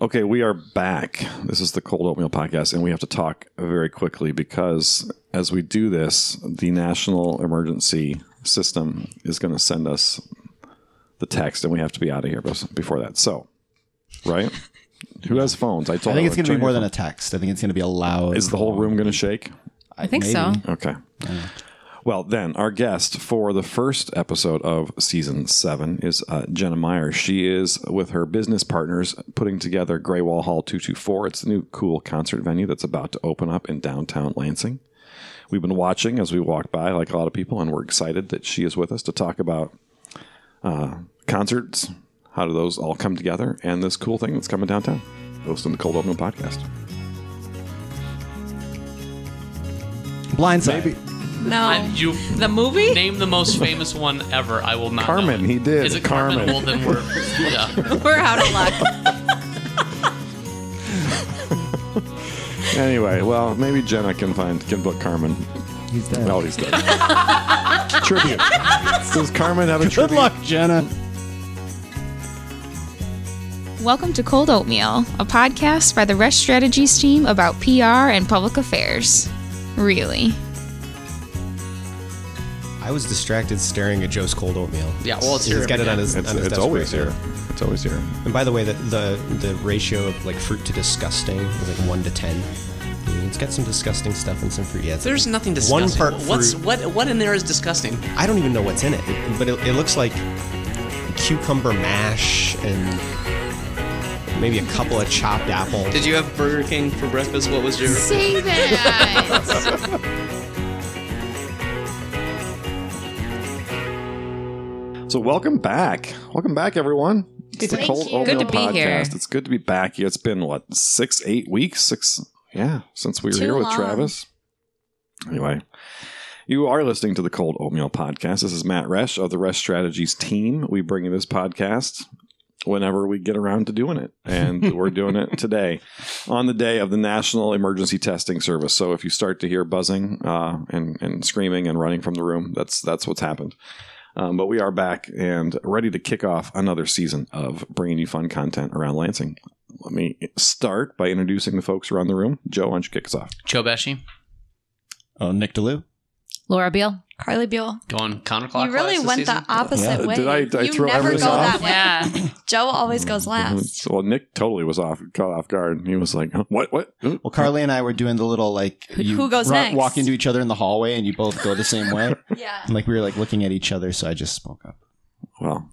Okay, we are back. This is the Cold Oatmeal Podcast, and we have to talk very quickly because as we do this, the national emergency system is going to send us the text, and we have to be out of here before that. So, right? Who has phones? I I think it's going to be more your than a text. I think it's going to be a loud. Is the whole room going to shake? I think so. Okay. Well, then, our guest for the first episode of season seven is uh, Jenna Meyer. She is with her business partners putting together Grewal Hall 224. It's the new cool concert venue that's about to open up in downtown Lansing. We've been watching as we walk by, like a lot of people, and we're excited that she is with us to talk about uh, concerts, how do those all come together, and this cool thing that's coming downtown. Hosting the Cold Open Podcast. Blindside. Maybe No. I, you The movie? name the most famous one ever. I will not. Carmen, know it. he did. Is it Carmen. Carmen? Well, then we're yeah. We're out of luck. Anyway, well, maybe Jenna can find can book Carmen. He's dead. Oh, he's dead. tribute. Does Carmen have a Good tribute? luck, Jenna. Welcome to Cold Oatmeal, a podcast by the Resch Strategies team about PR and public affairs. Really. I was distracted staring at Joe's cold oatmeal. Yeah, well, it's He's here got it on his. It's, on his it's desk always right here. now. It's always here. And by the way, the, the the ratio of like fruit to disgusting is like one to ten. It's got some disgusting stuff and some fruit. Yeah, There's like nothing disgusting. One disgusting. part What's fruit. what? What in there is disgusting? I don't even know what's in it, but it, it looks like cucumber mash and maybe a couple of chopped apples. Did you have Burger King for breakfast? What was your? Say that! So welcome back. Welcome back, everyone. It's the Thank Cold you. Oatmeal Good to be Podcast. here. It's good to be back. here. It's been what six, eight weeks, six, yeah, since we were Too here with long. Travis. Anyway, you are listening to the Cold Oatmeal Podcast. This is Matt Resch of the Resch Strategies team. We bring you this podcast whenever we get around to doing it, and we're doing it today on the day of the National Emergency Testing Service. So if you start to hear buzzing uh, and and screaming and running from the room, that's that's what's happened. Um, but we are back and ready to kick off another season of bringing you fun content around Lansing. Let me start by introducing the folks around the room. Joe, why don't you kick us off? Joe Pesci Oh, Nick DeLue. Laura Beal. Carly Buell. going counterclockwise. You really this went season? the opposite Yeah. way. Did I- did I you throw never go off? that way. Yeah. Joe always goes mm-hmm. last. Well, Nick totally was off, caught off guard. He was like, "What? What?" Well, Carly and I were doing the little like you who goes ru- next? walk into each other in the hallway and you both go the same way. Yeah. And like we were like looking at each other, so I just spoke up. Well,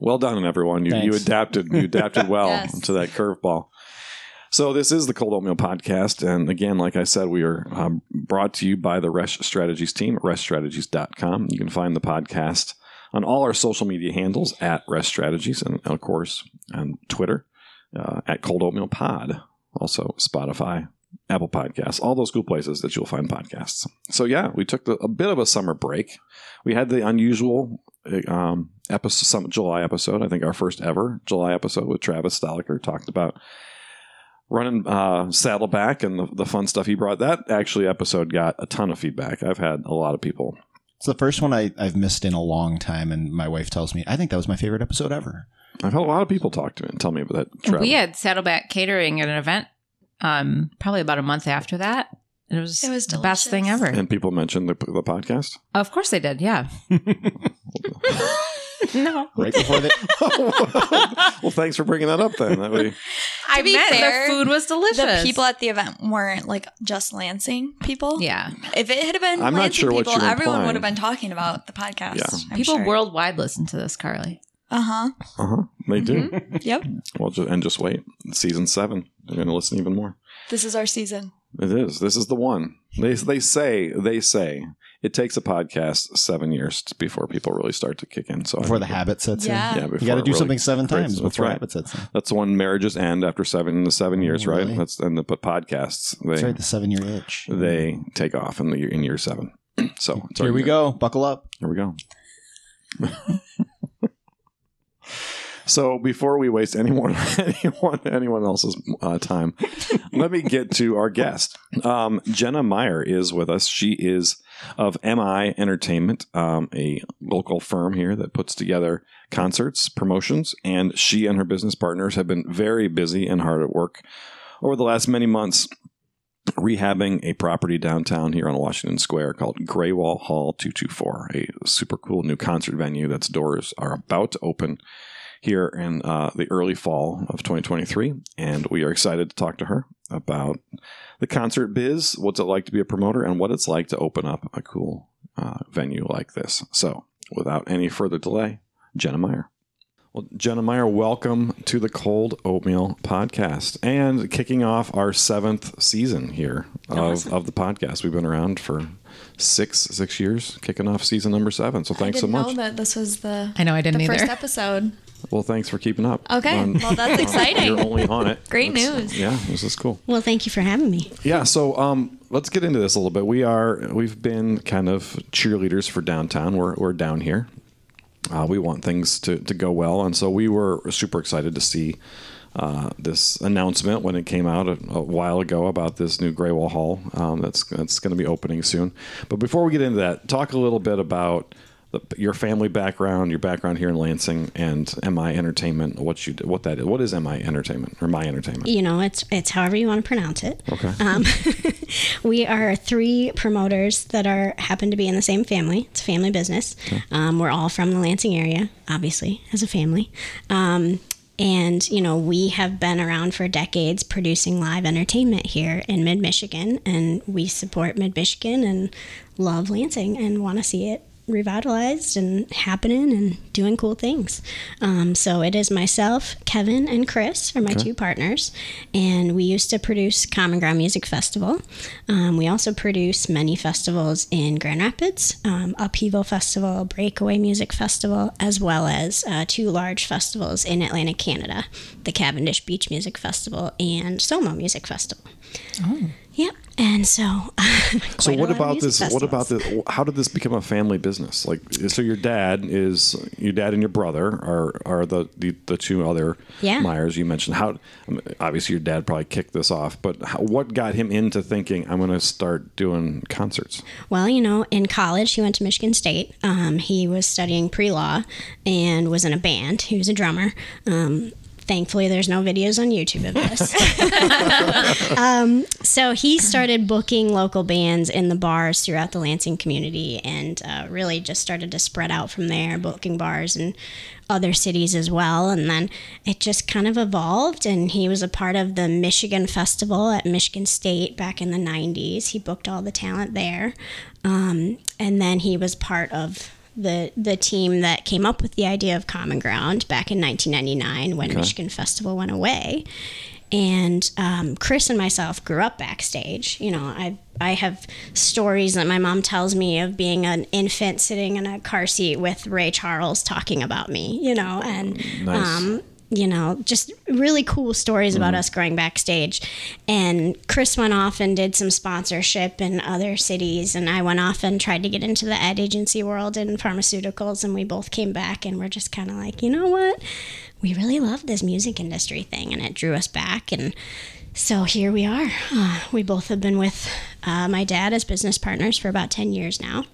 well done, everyone. You, you adapted. You adapted well Yes. to that curveball. So this is the Cold Oatmeal Podcast, and again, like I said, we are um, brought to you by the Resch Strategies team at reschstrategies.com. You can find the podcast on all our social media handles at Resch Strategies, and of course on Twitter uh, at Cold Oatmeal Pod. Also Spotify, Apple Podcasts, all those cool places that you'll find podcasts. So yeah, we took the, a bit of a summer break. We had the unusual um, episode, some July episode. I think our first ever July episode with Travis Stoliker talked about running uh, Saddleback and the, the fun stuff he brought. That actually episode got a ton of feedback. I've had a lot of people. It's the first one I, I've missed in a long time, and my wife tells me I think that was my favorite episode ever. I've had a lot of people talk to me and tell me about that. Travis. We had Saddleback Catering at an event um, probably about a month after that. It was, It was the best thing ever. and people mentioned the, the podcast. of course they did, yeah. no. Right before they, well, thanks for bringing that up. Then that way, I be meant fair, the food was delicious. The people at the event weren't like just Lansing people. yeah. If it had been I'm not Lansing sure what people, you're everyone implying. would have been talking about the podcast. Yeah. I'm people sure. worldwide listen to this, Carly. Uh huh. uh huh, they do. Yep. Well, just, and just wait. Season seven, they're going to listen even more. This is our season. It is. This is the one. They they say they say it takes a podcast seven years before people really start to kick in. So before the habit sets Yeah. in. yeah, before You got to do really something seven times That's before right. habit sets in. That's when marriages end after seven the seven years, Oh, right? really? That's and the but podcasts they That's right, the seven year itch. they take off in the year, in year seven. So it's Here we already- go. Buckle up. Here we go. So before we waste anyone anyone anyone else's uh, time, let me get to our guest. Um, Jenna Meyer is with us. She is of MI Entertainment, um, a local firm here that puts together concerts, promotions, and she and her business partners have been very busy and hard at work over the last many months rehabbing a property downtown here on Washington Square called Grewal Hall 224, a super cool new concert venue that's doors are about to open here in uh, the early fall of 2023. And we are excited to talk to her about the concert biz, what's it like to be a promoter, and what it's like to open up a cool uh, venue like this. So, without any further delay, Jenna Meyer. Well, Jenna Meyer, welcome to the Cold Oatmeal Podcast and kicking off our seventh season here of, of the podcast. We've been around for six six years, kicking off season number seven. So thanks so didn't much. know that this was the I know I didn't the either. first episode. Well, thanks for keeping up. Okay, on- well that's exciting. You're only on it. Great That's- news. Yeah, this is cool. Well, thank you for having me. Yeah, so um, let's get into this a little bit. We are we've been kind of cheerleaders for downtown. We're we're down here. Uh, we want things to, to go well, and so we were super excited to see uh, this announcement when it came out a, a while ago about this new Grewal Hall um, that's that's going to be opening soon. But before we get into that, talk a little bit about the, your family background, your background here in Lansing, and MI Entertainment. What you what that is? What is MI Entertainment or My Entertainment? You know, it's it's however you want to pronounce it. Okay. Um, we are three promoters that are happen to be in the same family. It's a family business. Um, we're all from the Lansing area, obviously, as a family. Um, and you know, we have been around for decades producing live entertainment here in Mid Michigan, and we support Mid Michigan and love Lansing and want to see it revitalized and happening and doing cool things. Um, so it is myself, Kevin, and Chris are my two partners, and we used to produce Common Ground Music Festival. Um, we also produce many festivals in Grand Rapids, um, Upheaval Festival, Breakaway Music Festival, as well as uh, two large festivals in Atlantic Canada, the Cavendish Beach Music Festival and Soma Music Festival. Oh. Yep. And so, So what about this? What about this? How did this become a family business? Like, so your dad is your dad and your brother are are the the, the two other Yeah. Myers you mentioned. How I mean, obviously your dad probably kicked this off, but how, what got him into thinking I'm going to start doing concerts? Well, you know, in college, he went to Michigan State. Um, he was studying pre law and was in a band. He was a drummer. Um, thankfully, there's no videos on YouTube of this. um, so he started booking local bands in the bars throughout the Lansing community and uh, really just started to spread out from there, booking bars and other cities as well. And then it just kind of evolved, and he was a part of the Michigan Festival at Michigan State back in the 90s. He booked all the talent there. Um, and then he was part of the the team that came up with the idea of Common Ground back in 1999 when Michigan Festival went away. And um, Chris and myself grew up backstage. You know, I I have stories that my mom tells me of being an infant sitting in a car seat with Ray Charles talking about me. You know, and Nice. um, you know, just really cool stories about us growing backstage. And Chris went off and did some sponsorship in other cities, and I went off and tried to get into the ad agency world in pharmaceuticals, and we both came back and we're just kind of like, you know what? We really love this music industry thing, and it drew us back. And so here we are. Uh, we both have been with uh, my dad as business partners for about 10 years now.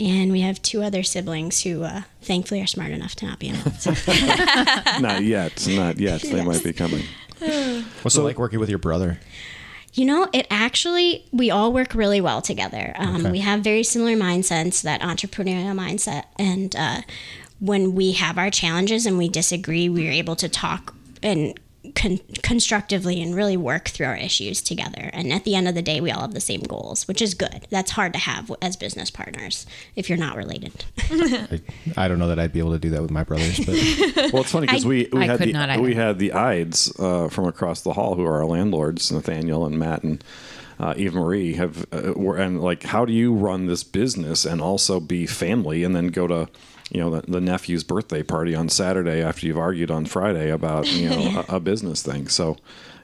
And we have two other siblings who, uh, thankfully, are smart enough to not be involved. not yet, not yet. They might be coming. What's it like working with your brother? You know, it actually, we all work really well together. Um, Okay. We have very similar mindsets, that entrepreneurial mindset. And uh, when we have our challenges and we disagree, we're able to talk and con- constructively and really work through our issues together. And at the end of the day, we all have the same goals, which is good. That's hard to have as business partners if you're not related. I, I don't know that I'd be able to do that with my brothers, but Well, it's funny because we, we I had the not we had the Eydes uh, from across the hall who are our landlords, Nathaniel and Matt and uh, Eve Marie have uh, were and like how do you run this business and also be family and then go to you know the, the nephew's birthday party on Saturday after you've argued on Friday about you know a, a business thing. So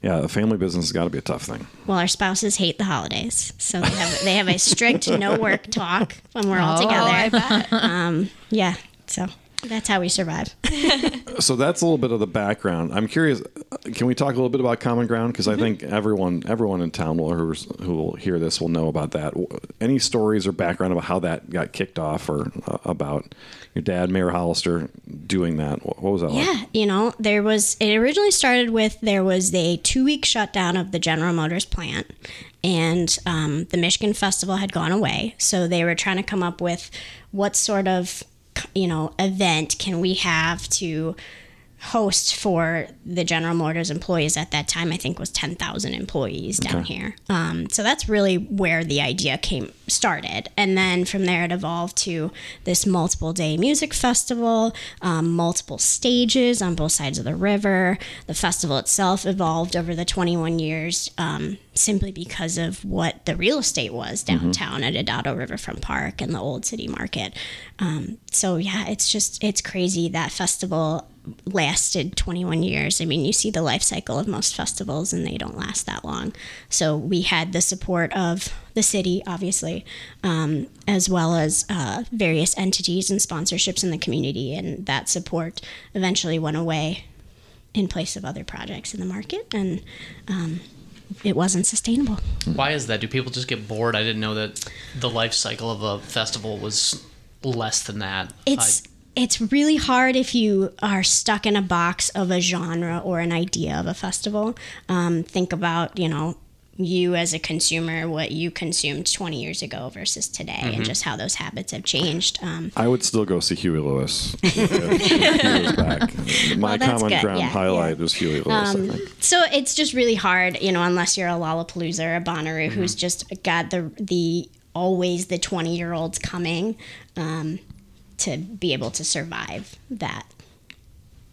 yeah, a family business has got to be a tough thing. Well, our spouses hate the holidays, so they have they have a strict no work talk when we're all Oh, together. I Um, yeah, so That's how we survive. So that's a little bit of the background. I'm curious. uh, Can we talk a little bit about Common Ground? Because I think everyone, everyone in town will who will hear this will know about that. Any stories or background about how that got kicked off, or uh, about your dad, Mayor Hollister, doing that? What, what was that like? Yeah, you know, there was it originally started with there was a two week shutdown of the General Motors plant, and um, the Michigan Festival had gone away. So they were trying to come up with what sort of you know event can we have to host for the General Motors employees at that time. I think was ten thousand employees down here. Um, so that's really where the idea came started, and then from there it evolved to this multiple day music festival, um, multiple stages on both sides of the river. The festival itself evolved over the twenty one years. Um, simply because of what the real estate was downtown at Adado Riverfront Park and the Old City Market. Um, so yeah, it's just it's crazy that festival lasted 21 years. I mean, you see the life cycle of most festivals and they don't last that long. So we had the support of the city, obviously, um, as well as uh, various entities and sponsorships in the community, and that support eventually went away in place of other projects in the market and. Um, it wasn't sustainable. Why is that? Do people just get bored? I didn't know that the life cycle of a festival was less than that. It's it's really hard if you are stuck in a box of a genre or an idea of a festival. Um, think about you know you as a consumer what you consumed 20 years ago versus today and just how those habits have changed um, I would still go see Huey Lewis. if he was. My Well, Common good. Ground Yeah, highlight was Huey Lewis. I think. so it's just really hard you know unless you're a lollapalooza or a bonnaroo who's just got the the always the 20 year olds coming um, to be able to survive that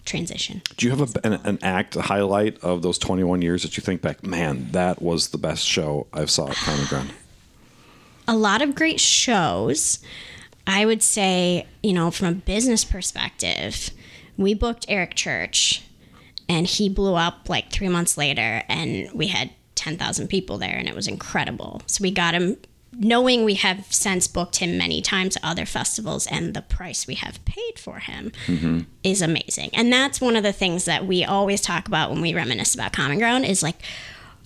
transition Do you have a, an, an act, a highlight of those 21 years that you think back, man, that was the best show I've saw at Common Ground? a lot of great shows. I would say, you know, from a business perspective, we booked Eric Church and he blew up like three months later and we had 10,000 people there and it was incredible. So we got him, knowing we have since booked him many times at other festivals and the price we have paid for him mm-hmm. is amazing. And that's one of the things that we always talk about when we reminisce about Common Ground is like,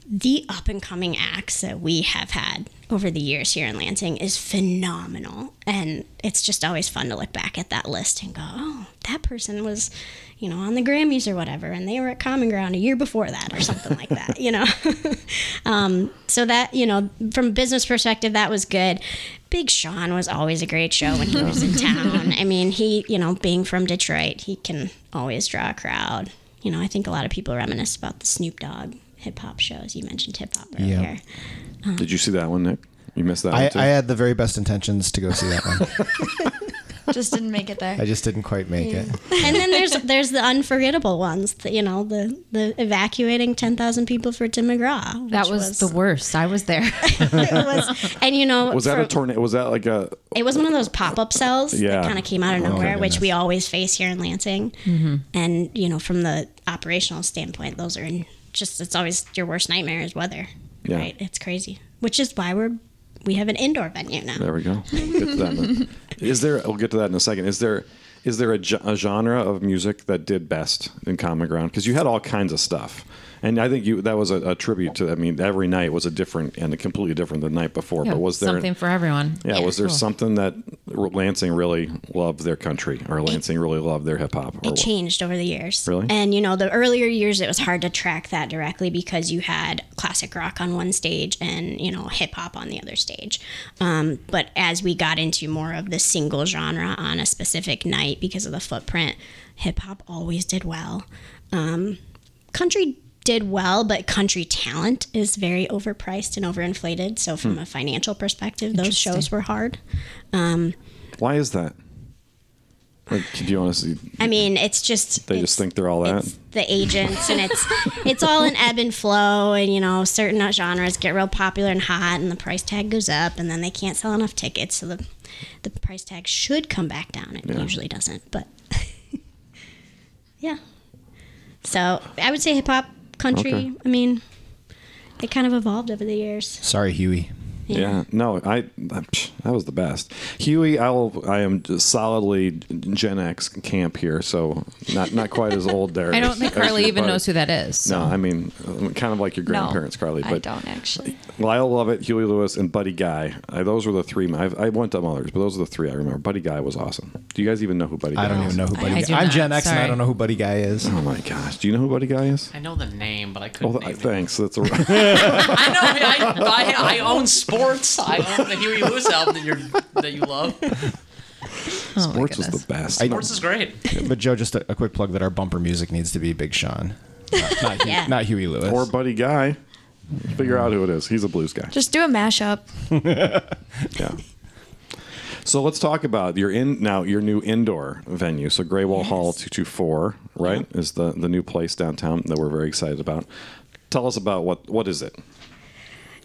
the up and coming acts that we have had over the years here in Lansing is phenomenal. And it's just always fun to look back at that list and go, oh, that person was, you know, on the Grammys or whatever, and they were at Common Ground a year before that or something like that, you know? um, so that, you know, from a business perspective, that was good. Big Sean was always a great show when he was in town. I mean, he, you know, being from Detroit, he can always draw a crowd. You know, I think a lot of people reminisce about the Snoop Dogg hip hop shows. You mentioned hip hop earlier. Um, Did you see that one, Nick? You missed that I, one too? I had the very best intentions to go see that one. Just didn't make it there. I just didn't quite make it. and then there's there's the unforgettable ones. The, you know, the the evacuating ten thousand people for Tim McGraw. That which was, the worst. I was there. it was, and you know, was that for- a tornado? Was that like a? It was one of those pop up cells Yeah. that kind of came out of Oh, nowhere, which we always face here in Lansing. Mm-hmm. And you know, from the operational standpoint, those are in just it's always your worst nightmare is weather. Yeah. Right? It's crazy, which is why we're we have an indoor venue now. There we go. We'll get to that. in a- Is there? We'll get to that in a second. Is there? Is there a, a genre of music that did best in Common Ground? Because you had all kinds of stuff, and I think you that was a, a tribute to. I mean, every night was a different and a completely different than the night before. but was there something for everyone? Yeah, was there Cool. something that Lansing really loved their country, or Lansing really loved their hip hop? or It what? changed over the years. Really? And you know, the earlier years it was hard to track that directly because you had classic rock on one stage and, you know, hip hop on the other stage. Um, but as we got into more of the single genre on a specific night because of the footprint, hip hop always did well. Um, country did well, but country talent is very overpriced and overinflated. So Hmm. from a financial perspective, those shows were hard. Why is that? Like, do you honestly? I mean, it's just They it's- just think they're all that. it's the agents and it's it's all an ebb and flow and you know certain genres get real popular and hot and the price tag goes up and then they can't sell enough tickets so the the price tag should come back down it Yeah. usually doesn't but yeah so i would say hip hop country Okay. i mean it kind of evolved over the years Sorry, Huey. Yeah, no, I that was the best. Huey, I will. I am solidly Gen X camp here, so not not quite as old there. I don't as- think Carly even knows who that is. No. I mean, uh, kind of like your grandparents, Carly. But I don't actually. Lyle Lovett, Huey Lewis, and Buddy Guy. I, those were the three. I've, I went to others, but those are the three I remember. Buddy Guy was awesome. Do you guys even know who Buddy Guy I don't is? even know who Buddy I Guy do I'm not, Gen X and I don't know who Buddy Guy is. Oh my gosh! Do you know who Buddy Guy is? I know the name, but I couldn't Oh, name it. thanks. That's a, I know. I, I, I own sports. I own the Huey Lewis album that you're that you love. Oh, my sports was goodness. the best. Sports is great. But Joe, just a, a quick plug that our bumper music needs to be Big Sean, not, not, Hugh- Yeah. not Huey Lewis. or Buddy Guy. Figure out who it is. He's a blues guy. Just do a mashup. Yeah. So let's talk about your in now your new indoor venue. So Grewal Hall two two four, right, is the the new place downtown that we're very excited about. Tell us about what what is it?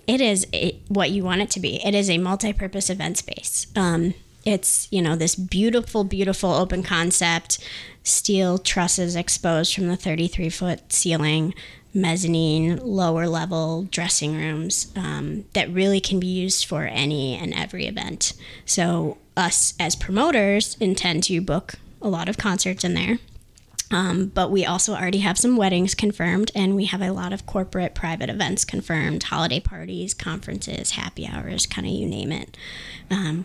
It is what you want it to be. It is a multi-purpose event space. Um, it's you know this beautiful, beautiful open concept, steel trusses exposed from the 33 foot ceiling, mezzanine, lower level dressing rooms um, that really can be used for any and every event. So us as promoters intend to book a lot of concerts in there. Um, but we also already have some weddings confirmed, and we have a lot of corporate private events confirmed holiday parties, conferences, happy hours, kind of you name it. Um,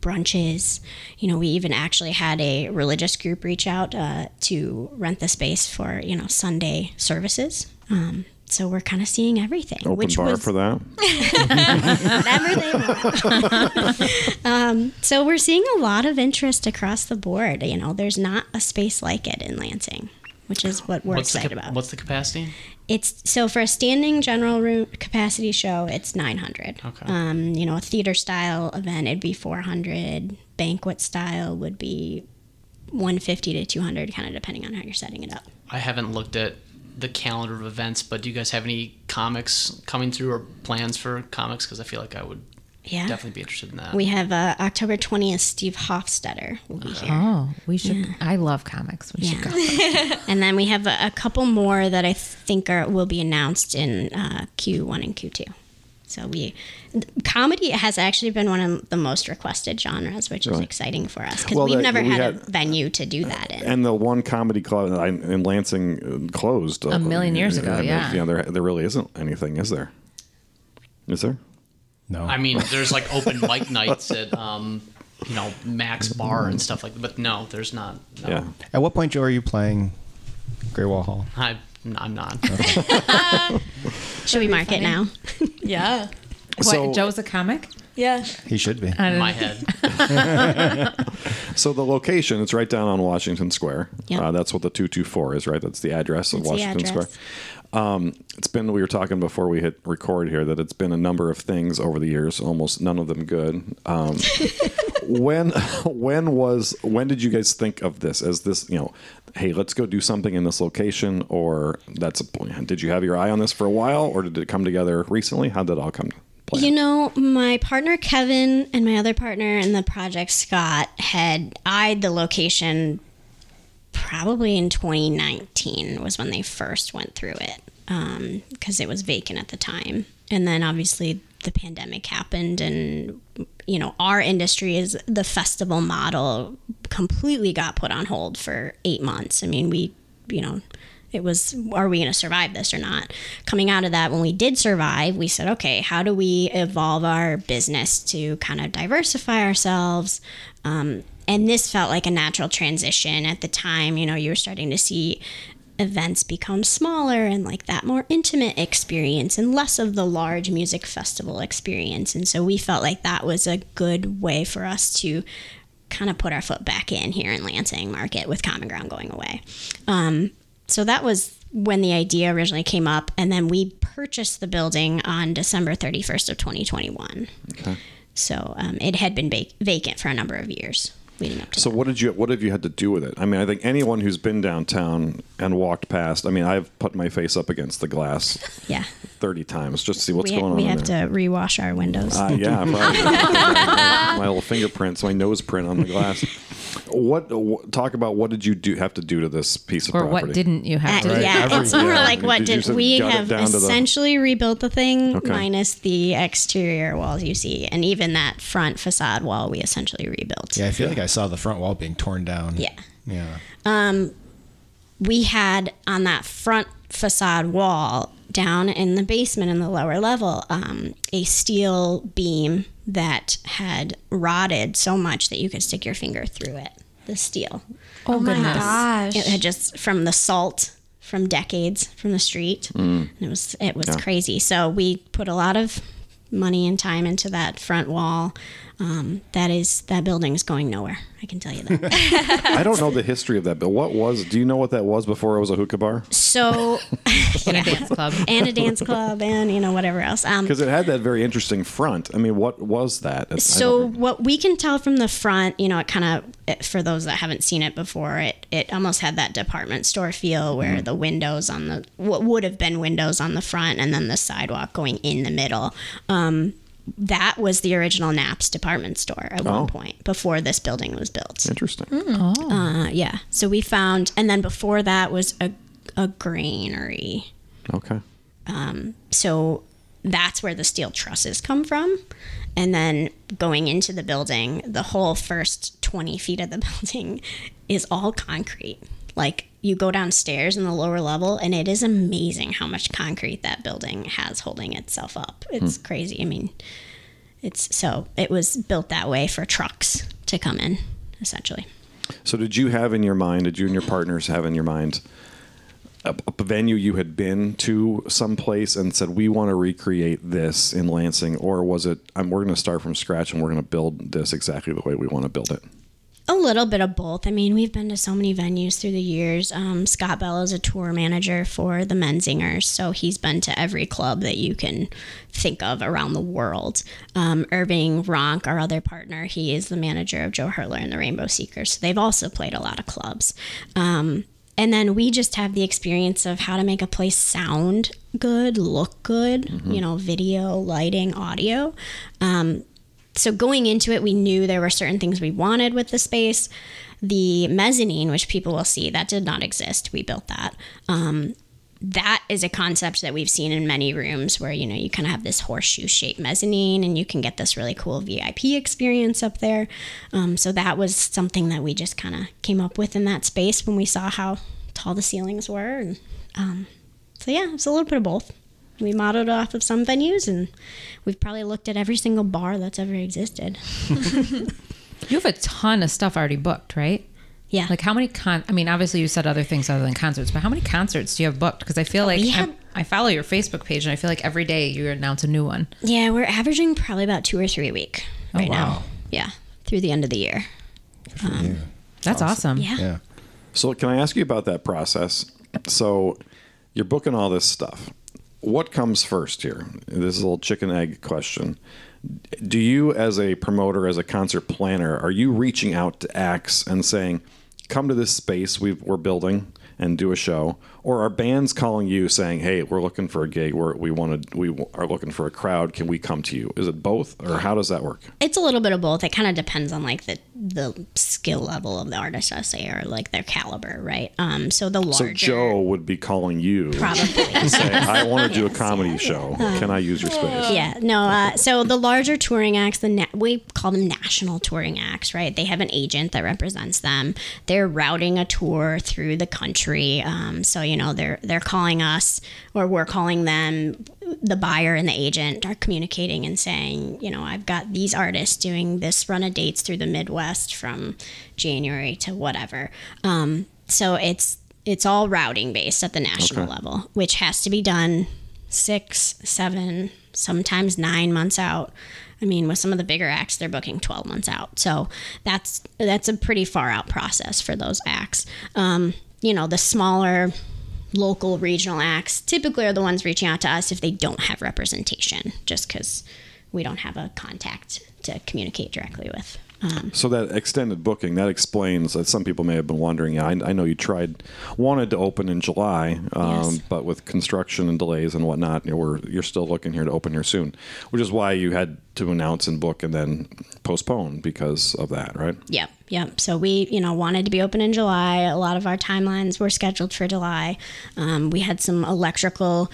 brunches. You know, we even actually had a religious group reach out uh, to rent the space for, you know, Sunday services. Um, so we're kind of seeing everything. Open which bar was, for that. whatever they want. um, so we're seeing a lot of interest across the board. You know, there's not a space like it in Lansing, which is what we're What's the, excited cap- about. what's the capacity? It's so for a standing general room capacity show, it's 900. Okay. Um, you know, a theater style event, it'd be 400. Banquet style would be 150 to 200, kind of depending on how you're setting it up. I haven't looked at the calendar of events, but do you guys have any comics coming through or plans for comics? Because I feel like I would Yeah. definitely be interested in that. We have uh, October 20th, Steve Hofstetter will be here. Oh, we should. I love comics. We should go. And then we have a, a couple more that I think are will be announced in uh, Q1 and Q2. So we comedy has actually been one of the most requested genres, which is exciting for us because Well, we've that- never we had, had- a venue to do that in. And the one comedy club in Lansing uh, closed A million years ago, I mean, yeah. You know, there there really isn't anything, is there? Is there? no. I mean, there's like open mic nights at, um, you know, Mac's Bar and stuff like that. But no, there's not. No. Yeah. At what point, Joe, are you playing Grewal Hall? I, I'm not. Should we mark it now? Yeah. What, So- Joe's a comic? Yeah. He should be. I In don't my head. So the location, it's right down on Washington Square. Yep. Uh, that's what the 224 is, right? That's the address of That's the Washington address. Square. Um, it's been, we were talking before we hit record here, that it's been a number of things over the years, almost none of them good. Um, when, when was, when did you guys think of this as this, you know, hey, let's go do something in this location? Or that's a point. Did you have your eye on this for a while or did it come together recently? How did it all come to play? You know, my partner Kevin and my other partner in the project, Scott, had eyed the location probably in 2019 was when they first went through it um, because it was vacant at the time. And then obviously the pandemic happened, and you know, our industry is the festival model completely got put on hold for eight months. I mean, we, you know, it was are we going to survive this or not? Coming out of that when we did survive we said okay how do we evolve our business to kind of diversify ourselves? Um, and this felt like a natural transition. At the time you know you were starting to see events become smaller and like that more intimate experience and less of the large music festival experience and so we felt like that was a good way for us to kind of put our foot back in here in Lansing market with Common Ground going away. Um, so that was when the idea originally came up, and then we purchased the building on December 31st of 2021. Okay. So um, it had been vac- vacant for a number of years leading up to So what did you what have you had to do with it? I mean, I think anyone who's been downtown and walked past. I mean, I've put my face up against the glass yeah. thirty times just to see what's we, going on. we have there. to rewash our windows. Uh, yeah, my little fingerprints, my nose print on the glass. What, what? Talk about what did you do have to do to this piece of Or property? what didn't you have Uh, to do? yeah, Every- it's more yeah. like what Did did, we have down to the- essentially rebuilt the thing Okay. minus the exterior walls you see, and even that front facade wall we essentially rebuilt. Yeah, I feel like I saw the front wall being torn down. Yeah. Yeah. Um, we had on that front facade wall down in the basement in the lower level um, a steel beam that had rotted so much that you could stick your finger through it the steel oh, oh, my goodness. gosh. it had just from the salt from decades from the street mm. and it was it was Yeah. crazy so we put a lot of money and time into that front wall um, that is that building is going nowhere i can tell you that I don't know the history of that, but what was? Do you know what that was before it was a hookah bar? so In a dance club. and a dance club and you know whatever else um, Because it had that very interesting front. I mean, what was that? So what we can tell from the front, you know, it kind of for those that haven't seen it before, it it almost had that department store feel where Mm-hmm. the windows on the what would have been windows on the front and then the sidewalk going in the middle. Um, that was the original Knapp's department store at Oh. one point before this building was built. interesting. Uh, yeah. So we found, and then before that was a a granary. Okay. Um, So that's where the steel trusses come from. And then going into the building, the whole first 20 feet of the building is all concrete. Like you go downstairs in the lower level, and it is amazing how much concrete that building has holding itself up. It's hmm. crazy. I mean, it's so it was built that way for trucks to come in, essentially. So, did you have in your mind? Did you and your partners have in your mind a, a venue you had been to someplace and said, "We want to recreate this in Lansing," or was it, "I'm we're going to start from scratch and we're going to build this exactly the way we want to build it"? A little bit of both. I mean, we've been to so many venues through the years. Um, Scott Bell is a tour manager for the Menzingers, so he's been to every club that you can think of around the world. Um, Irving Ronk, our other partner, he is the manager of Joe Hertler and the Rainbow Seekers. So they've also played a lot of clubs. Um, and then we just have the experience of how to make a place sound good, look good, you know, video, lighting, audio so going into it, we knew there were certain things we wanted with the space. The mezzanine, which people will see, that did not exist. We built that. Um, that is a concept that we've seen in many rooms where you know you kind of have this horseshoe shaped mezzanine and you can get this really cool vip experience up there um, so that was something that we just kind of came up with in that space when we saw how tall the ceilings were and um, so yeah it's a little bit of both we modeled off of some venues and we've probably looked at every single bar that's ever existed You have a ton of stuff already booked, right? yeah Like how many con? I mean, obviously you said other things other than concerts, but how many concerts do you have booked? Because I feel oh, like we I'm- had- I follow your Facebook page, and I feel like every day you announce a new one. yeah we're averaging probably about two or three a week oh, right now yeah through the end of the year um, That's awesome. yeah Yeah. So, can I ask you about that process? So, you're booking all this stuff. What comes first here? This is a little chicken egg question. Do you, as a promoter, as a concert planner, are you reaching out to acts and saying, "Come to this space we've, we're building and do a show," or are bands calling you saying, "Hey, we're looking for a gig. We're, we want to. We are looking for a crowd. Can we come to you?" Is it both, or how does that work? it's a little bit of both it kind of depends on like the the skill level of the artist i say or like their caliber right? Um so the larger. So Joe would be calling you probably. saying, "I want to do a comedy show. Can I use your space?" yeah. No uh, so the larger touring acts the na- we call them national touring acts right? They have an agent that represents them. They're routing a tour through the country. Um, so you know they're they're calling us or we're calling them the buyer and the agent are communicating and saying you know i've got these artists doing this run of dates through the midwest from january to whatever um, so it's it's all routing based at the national level which has to be done six, seven, sometimes nine months out. I mean, with some of the bigger acts, they're booking twelve months out. So that's that's a pretty far out process for those acts. Um, you know, the smaller local regional acts typically are the ones reaching out to us if they don't have representation, just because we don't have a contact to communicate directly with. So that extended booking that explains that some people may have been wondering. I, I know you tried, wanted to open in July, um, Yes. but with construction and delays and whatnot, you we're you're still looking here to open here soon, which is why you had to announce and book and then postpone because of that, right? Yep, yep. So we, you know, wanted to be open in July. A lot of our timelines were scheduled for July. Um, we had some electrical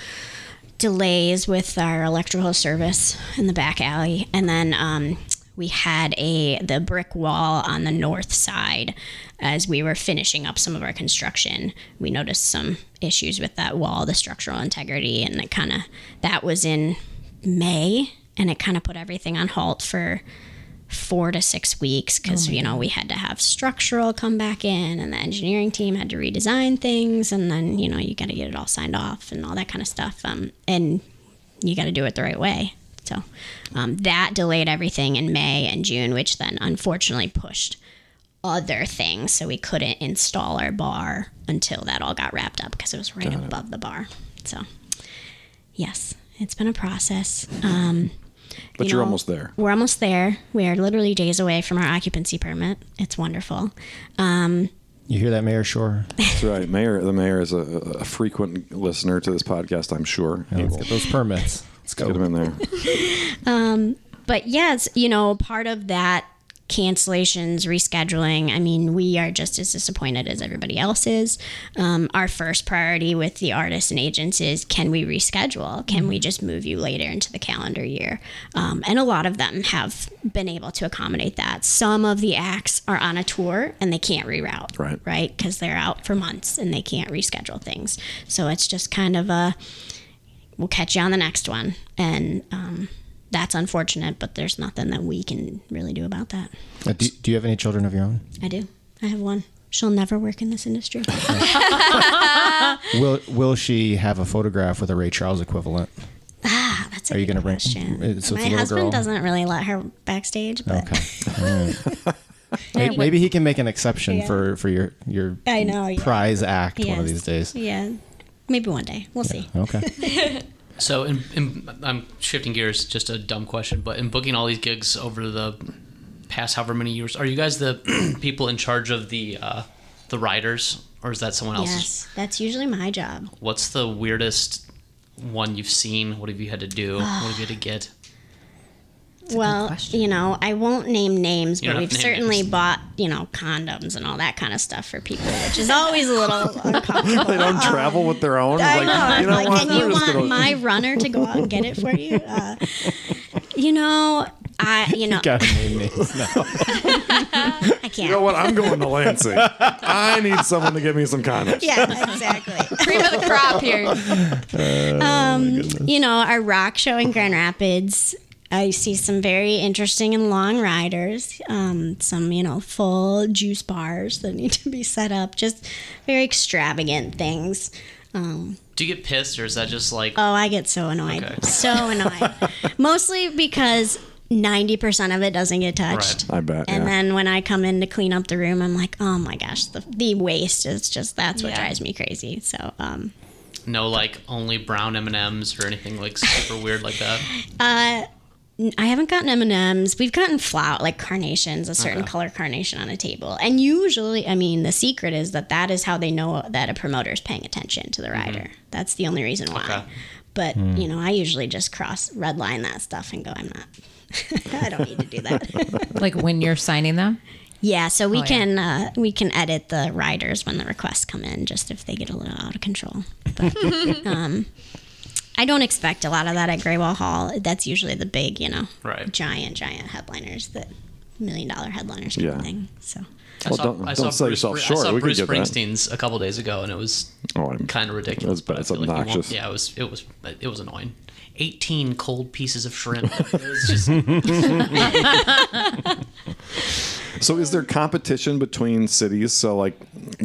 delays with our electrical service in the back alley, and then um, we had a the brick wall on the north side. As we were finishing up some of our construction, we noticed some issues with that wall, the structural integrity, and it kind of that was in May, and it kind of put everything on halt for four to six weeks because you know we had to have structural come back in and the engineering team had to redesign things and then you know you got to get it all signed off and all that kind of stuff um, and you got to do it the right way so um, that delayed everything in may and june which then unfortunately pushed other things so we couldn't install our bar until that all got wrapped up because it was right above the bar so yes it's been a process um, But you you're know, almost there. We're almost there. We are literally days away from our occupancy permit. It's wonderful. Um, You hear that, Mayor Schor? That's right. Mayor, the mayor is a, a frequent listener to this podcast. I'm sure. He Let's get those permits. Let's get him in there. but yes, you know, part of that cancellations, rescheduling. I mean, we are just as disappointed as everybody else is. Um, our first priority with the artists and agents is can we reschedule? Can we just move you later into the calendar year? Um, and a lot of them have been able to accommodate that. Some of the acts are on a tour and they can't reroute. Right. Right. Because they're out for months and they can't reschedule things. So it's just kind of a we'll catch you on the next one. And um, that's unfortunate, but there's nothing that we can really do about that. Uh, do, do you have any children of your own? I do. I have one. She'll never work in this industry. Will Will she have a photograph with a Ray Charles equivalent? ah, that's a Are you good gonna bring- question. it's- My husband girl? doesn't really let her backstage, but Okay. Right. Maybe, maybe he can make an exception Yeah. for, for your your I know, yeah. prize act one of these days. yeah, maybe one day. We'll see. Okay. So, in, in, I'm shifting gears. Just a dumb question, but in booking all these gigs over the past however many years, are you guys the people in charge of the uh, the riders, or is that someone else's? Yes, that's usually my job. What's the weirdest one you've seen? What have you had to do? what have you had to get? Well, question. you know, I won't name names, You but we've have to name certainly names. bought, you know, condoms and all that kind of stuff for people, which is always a little uncomfortable. They don't travel with their own. It's I like, know. you know like, what? and you want gonna- my runner to go out and get it for you? Uh, you know, I, you know, Got to name names now. I can't. You know what? I'm going to Lansing. I need someone to give me some condoms. Yeah, exactly. Cream of the crop here. Um, you know, our rock show in Grand Rapids. I see some very interesting and long riders. Um, some, you know, full juice bars that need to be set up. Just very extravagant things. Um, Do you get pissed, or is that just like oh, I get so annoyed. Okay. So annoyed. Mostly because 90% of it doesn't get touched. Right. I bet. And yeah. then when I come in to clean up the room, I'm like, oh my gosh, the, the waste is just, that's what Yeah. drives me crazy. So, um, no like only brown M and M's or anything like super weird like that? uh, I haven't gotten M and M's. We've gotten flower like carnations, a certain Okay. color carnation on a table, and usually, I mean, the secret is that that is how they know that a promoter is paying attention to the rider. That's the only reason why. Okay. But you know, I usually just cross red line that stuff and go, I'm not. I don't need to do that. Like when you're signing them. yeah, so we Oh, yeah. can uh, we can edit the riders when the requests come in, just if they get a little out of control. But, um, I don't expect a lot of that at Grewal Hall. That's usually the big, you know, Right. giant, giant headliners, that million dollar headliners kind Yeah. of thing. So Well, don't- don't sell yourself Bruce, short. I saw We Bruce get that. Springsteen's a couple days ago, and it was Oh, kind of ridiculous. That's- but I that's feel like you won't- obnoxious. yeah, it was. It was. It was annoying. Eighteen cold pieces of shrimp. Just So, is there competition between cities? So, like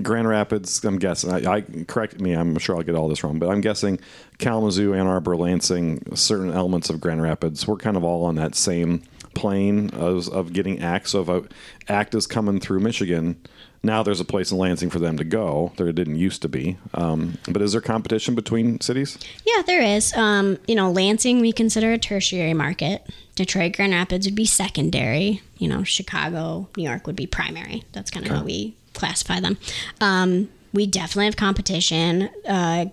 Grand Rapids, I'm guessing. I, I correct me. I'm sure I'll get all this wrong, but I'm guessing Kalamazoo, Ann Arbor, Lansing, certain elements of Grand Rapids. We're kind of all on that same plane of, of getting acts. So, if a act is coming through Michigan, now there's a place in Lansing for them to go. There didn't used to be. Um, but is there competition between cities? yeah, there is. Um, you know, Lansing we consider a tertiary market. Detroit, Grand Rapids would be secondary. you know, Chicago, New York would be primary. That's kind of how we classify them. Um, we definitely have competition. Uh,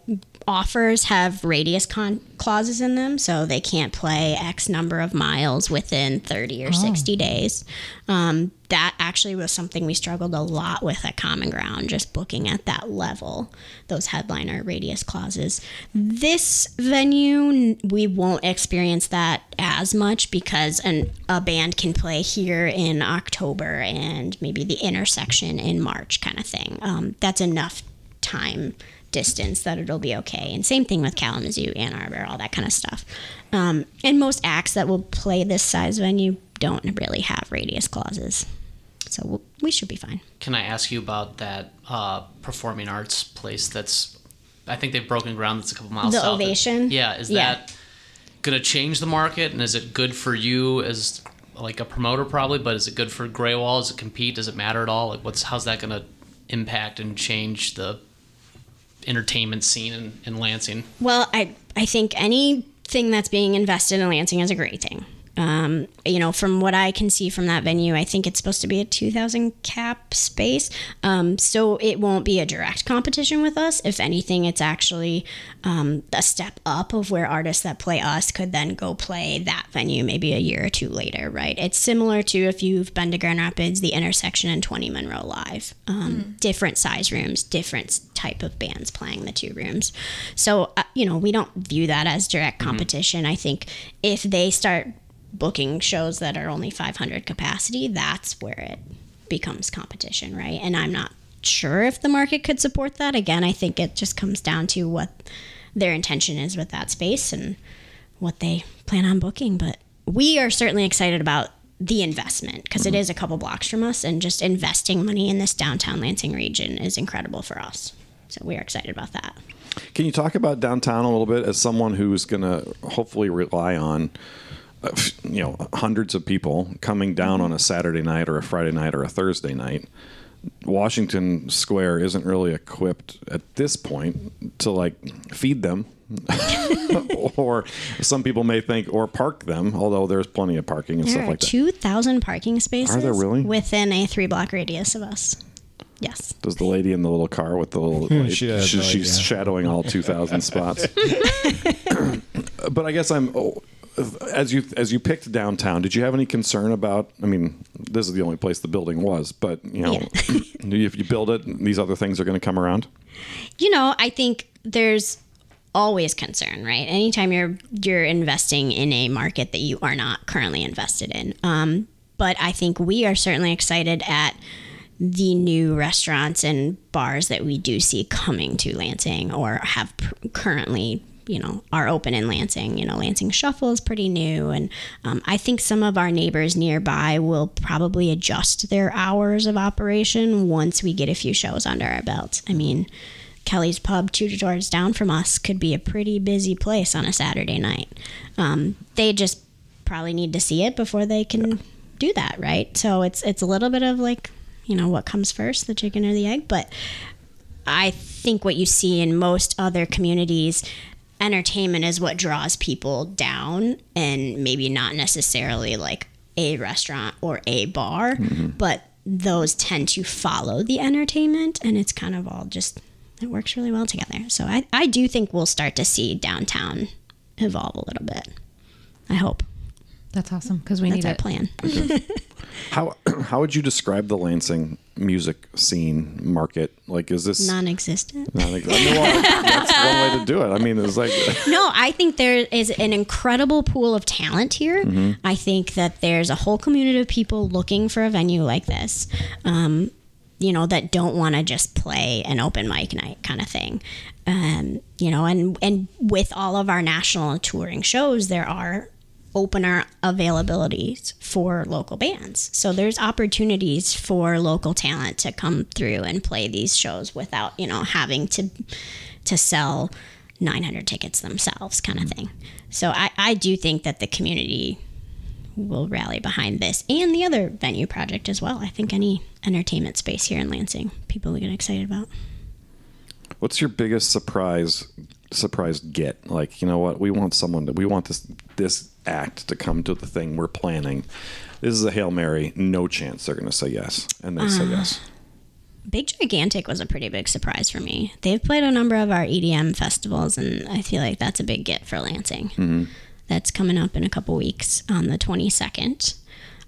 offers have radius con- clauses in them, so they can't play X number of miles within 30 or 60 days. Um, that actually was something we struggled a lot with at Common Ground, just booking at that level, those headliner radius clauses. This venue, we won't experience that as much because an, a band can play here in October and maybe the intersection in March, kind of thing. Um, that's enough time distance that it'll be okay. And same thing with Kalamazoo, Ann Arbor, all that kind of stuff. Um, and most acts that will play this size venue don't really have radius clauses. So we'll, we should be fine. Can I ask you about that uh, performing arts place that's, I think they've broken ground that's a couple miles The south. Ovation? Yeah, is Yeah. that going to change the market? And is it good for you as like a promoter probably, but is it good for Grewal? Does it compete? Does it matter at all? Like what's, how's that going to impact and change the entertainment scene in, in Lansing? Well, I I think anything that's being invested in Lansing is a great thing. Um, you know, from what I can see from that venue, I think it's supposed to be a 2,000 cap space. Um, so it won't be a direct competition with us. If anything, it's actually um, a step up of where artists that play us could then go play that venue maybe a year or two later, right? It's similar to if you've been to Grand Rapids, the intersection and 20 Monroe Live. Um, Different size rooms, different type of bands playing the two rooms. So, uh, you know, we don't view that as direct competition. I think if they start booking shows that are only 500 capacity, that's where it becomes competition, right? And I'm not sure if the market could support that. Again, I think it just comes down to what their intention is with that space and what they plan on booking. But we are certainly excited about the investment because it mm-hmm. is a couple blocks from us, and just investing money in this downtown Lansing region is incredible for us. So we are excited about that. Can you talk about downtown a little bit as someone who's going to hopefully rely on, Uh, you know, hundreds of people coming down on a Saturday night or a Friday night or a Thursday night? Washington Square isn't really equipped at this point to like feed them. or some people may think, or park them, although there's plenty of parking and There stuff are like that. 2,000 parking spaces Are there really? within a three block radius of us. Yes. Does the lady in the little car with the little hmm, light, She she- no she's idea. shadowing all 2000 spots. but I guess I'm oh, as you as you picked downtown, did you have any concern about I mean, this is the only place the building was, but you know, if you build it, these other things are going to come around. you know, I think there's always concern, right? Anytime you're you're investing in a market that you are not currently invested in. Um, but I think we are certainly excited at the new restaurants and bars that we do see coming to Lansing or have pr- currently you know are open in Lansing. You know, Lansing Shuffle is pretty new, and um, I think some of our neighbors nearby will probably adjust their hours of operation once we get a few shows under our belt. I mean, Kelly's Pub, two doors down from us, could be a pretty busy place on a Saturday night. Um, they just probably need to see it before they can do that, right? So it's it's a little bit of like, you know, what comes first, the chicken or the egg? But I think what you see in most other communities, entertainment is what draws people down, and maybe not necessarily like a restaurant or a bar, mm-hmm. but those tend to follow the entertainment, and it's kind of all just it works really well together. So I, I do think we'll start to see downtown evolve a little bit. I hope That's awesome because we that's need our it. plan. How how would you describe the Lansing music scene market? Like, is this Non-existent. I mean, well, that's one way to do it. I mean, it's like no, I think there is an incredible pool of talent here. I think that there's a whole community of people looking for a venue like this. Um, you know, that don't want to just play an open mic night kind of thing. Um, you know, and and with all of our national touring shows, there are opener availabilities for local bands. So there's opportunities for local talent to come through and play these shows without, you know, having to to sell 900 tickets themselves kind of thing. So I, I do think that the community will rally behind this and the other venue project as well. I think any entertainment space here in Lansing, people will get excited about. What's your biggest surprise surprise get? Like, you know what? We want someone to we want this this act to come to the thing we're planning. This is a hail mary. No chance they're going to say yes, and they say yes. Uh, big Gigantic was a pretty big surprise for me. They've played a number of our EDM festivals, and I feel like that's a big get for Lansing. Mm-hmm. That's coming up in a couple weeks on the 22nd.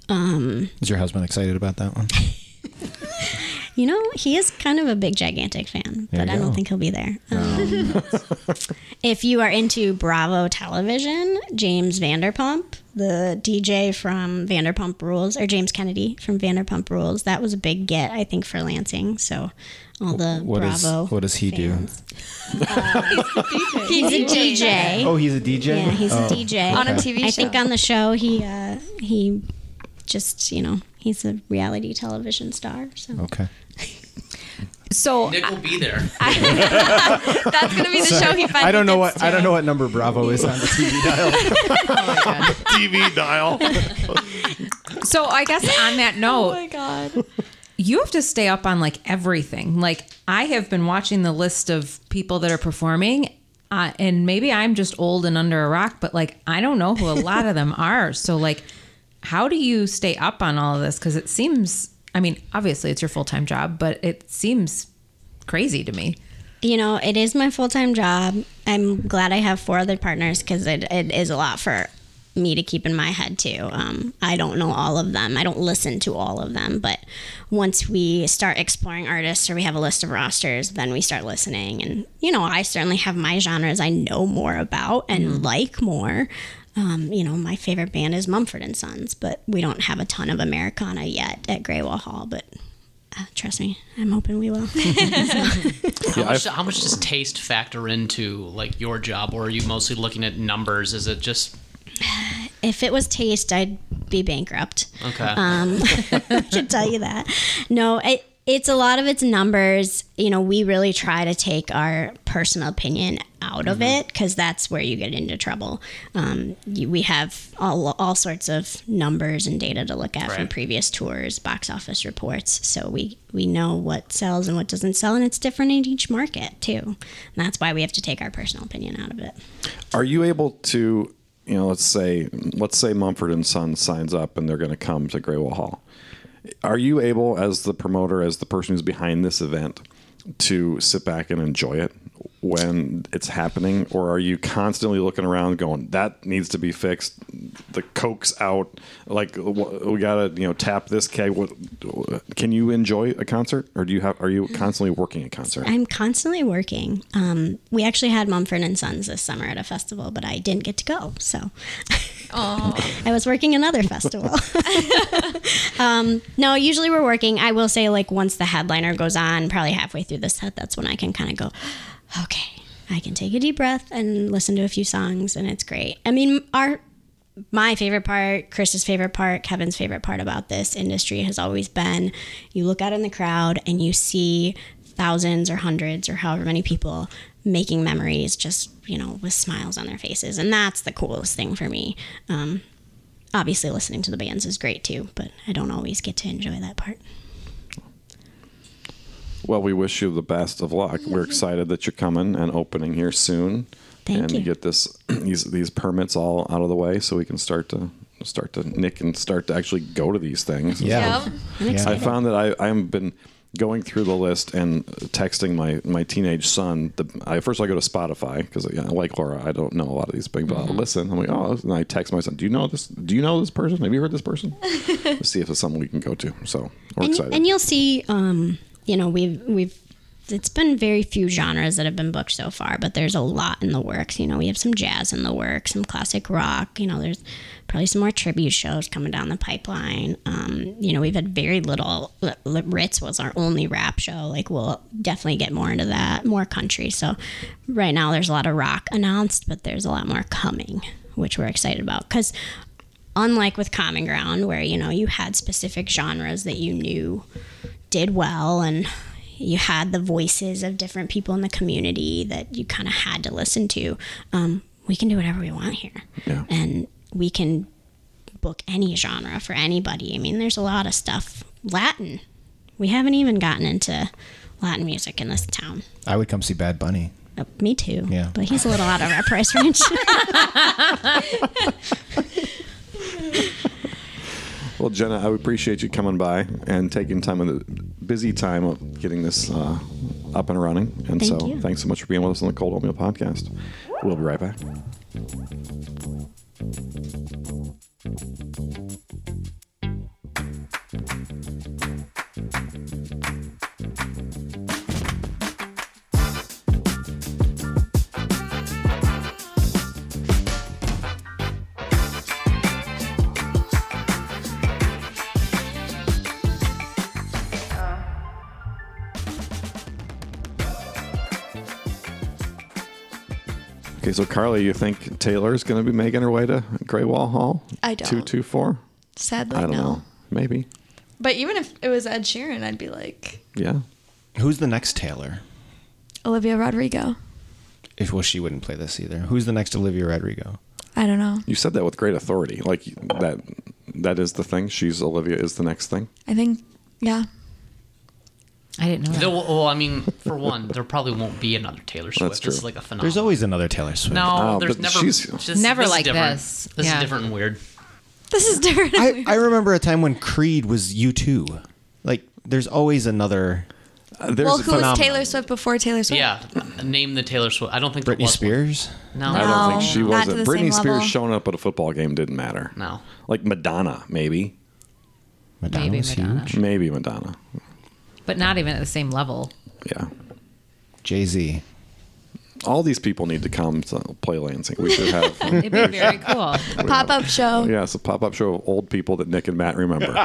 Um, is your husband excited about that one? You know, he is kind of a big gigantic fan, There but you I don't think he'll be there. Um, if you are into Bravo Television, James Vanderpump, the DJ from Vanderpump Rules, or James Kennedy from Vanderpump Rules, that was a big get, I think, for Lansing. So all the What is- Bravo. what does he do? fans. he's a DJ. Oh, he's a DJ. Yeah, he's Oh, a DJ On a TV. Show. I think on the show he uh, he just you know he's a reality television star. So Okay. So Nick will be there. That's gonna be the show he finally I don't know what to. I don't know what number Bravo is on the TV dial. oh TV dial. so I guess on that note, Oh note, my god. you have to stay up on like everything. Like I have been watching the list of people that are performing, uh, and maybe I'm just old and under a rock, but like I don't know who a lot of them are. So like, how do you stay up on all of this? Because it seems, I mean, obviously it's your full time job, but it seems crazy to me. you know it is my full time job. I'm glad I have four other partners because it, it is a lot for me to keep in my head too. Um, I don't know all of them. I don't listen to all of them, but once we start exploring artists or we have a list of rosters, then we start listening. And you know, I certainly have my genres I know more about and like more. Um, you know, my favorite band is Mumford and Sons, but we don't have a ton of Americana yet at Grewal Hall. But uh, trust me, I'm hoping we will. How much, how much does taste factor into like your job, or are you mostly looking at numbers? Is it just if it was taste, I'd be bankrupt. okay? Um, I can tell you that. No, it, it's a lot of its numbers. You know, we really try to take our personal opinion out of it because that's where you get into trouble. Um, you, we have all, all sorts of numbers and data to look at from previous tours, box office reports. So we, we know what sells and what doesn't sell, and it's different in each market too. And that's why we have to take our personal opinion out of it. Are you able to, you know, let's say, let's say Mumford and Sons signs up and they're going to come to Grewal Hall. Are you able, as the promoter, as the person who's behind this event, to sit back and enjoy it when it's happening, or are you constantly looking around, going, "That needs to be fixed. The coke's out. Like we gotta, you know, tap this keg." What, can you enjoy a concert, or do you have? Are you constantly working a concert? I'm constantly working. Um, we actually had Mumford and Sons this summer at a festival, but I didn't get to go. So I was working another festival. um, no, usually we're working. I will say, like, once the headliner goes on, probably halfway through the set, that's when I can kind of go, okay, I can take a deep breath and listen to a few songs, and it's great. I mean, our my favorite part, Chris's favorite part, Kevin's favorite part about this industry has always been you look out in the crowd and you see thousands or hundreds or however many people making memories just, you know, with smiles on their faces. And that's the coolest thing for me. Um, obviously, listening to the bands is great too, but I don't always get to enjoy that part. Well, we wish you the best of luck. We're excited that you're coming and opening here soon. Thank and you. get this these these permits all out of the way so we can start to start to Nick and start to actually go to these things. Yeah. Yep. I'm Yeah. I found that I I've been going through the list and texting my my teenage son. The I first I go to Spotify because yeah, like Laura, I don't know a lot of these things, but I'll listen. I'm like, oh, and I text my son, do you know this? Do you know this person? Have you heard this person? Let's see if it's something we can go to. So we're and, excited. and you'll see um, you know we've we've it's been very few genres that have been booked so far but there's a lot in the works. You know we have some jazz in the works some classic rock you know there's probably some more tribute shows coming down the pipeline. Um, you know we've had very little ritz was our only rap show like we'll definitely get more into that more country. So right now there's a lot of rock announced but there's a lot more coming which we're excited about. Because unlike with common ground where you know you had specific genres that you knew did well and you had the voices of different people in the community that you kind of had to listen to um, we can do whatever we want here. Yeah. and we can book any genre for anybody. I mean there's a lot of stuff. Latin. We haven't even gotten into latin music in this town. I would come see Bad Bunny. Uh, me too. Yeah. but he's a little out of our price range. Well, Jenna, I appreciate you coming by and taking time in the busy time of getting this uh, up and running. And Thank so, you. thanks so much for being with us on the Cold Oatmeal Podcast. We'll be right back. So Carly, you think Taylor's going to be making her way to Grewal Hall? I don't. 224? Sadly, I don't no. know. Maybe. But even if it was Ed Sheeran, I'd be like Yeah. Who's the next Taylor? Olivia Rodrigo. If well, she wouldn't play this either. Who's the next Olivia Rodrigo? I don't know. You said that with great authority. Like that that is the thing. She's Olivia is the next thing. I think, yeah. I didn't know that. Will- well, I mean, for one, there probably won't be another Taylor Swift. That's This is true. like a phenomenon. There's always another Taylor Swift. no. Oh, there's never. she's- just- Never this like different. this. This Yeah. is different and weird. This is different. I, I remember a time when Creed was U2. Like, there's always another. Uh, there's well, a who was. Taylor Swift before Taylor Swift? Yeah, name the Taylor Swift. I don't think there Britney was Spears? One. No, I don't think she wasn't. Britney Spears level. showing up at a football game didn't matter. No. Like Madonna, maybe. Madonna Maybe was Madonna. huge. Maybe Madonna. But not even at the same level. Yeah. Jay Z. All these people need to come to play Lansing. We should have It'd be very cool. Pop up show. yeah, it's a pop up show of old people that Nick and Matt remember.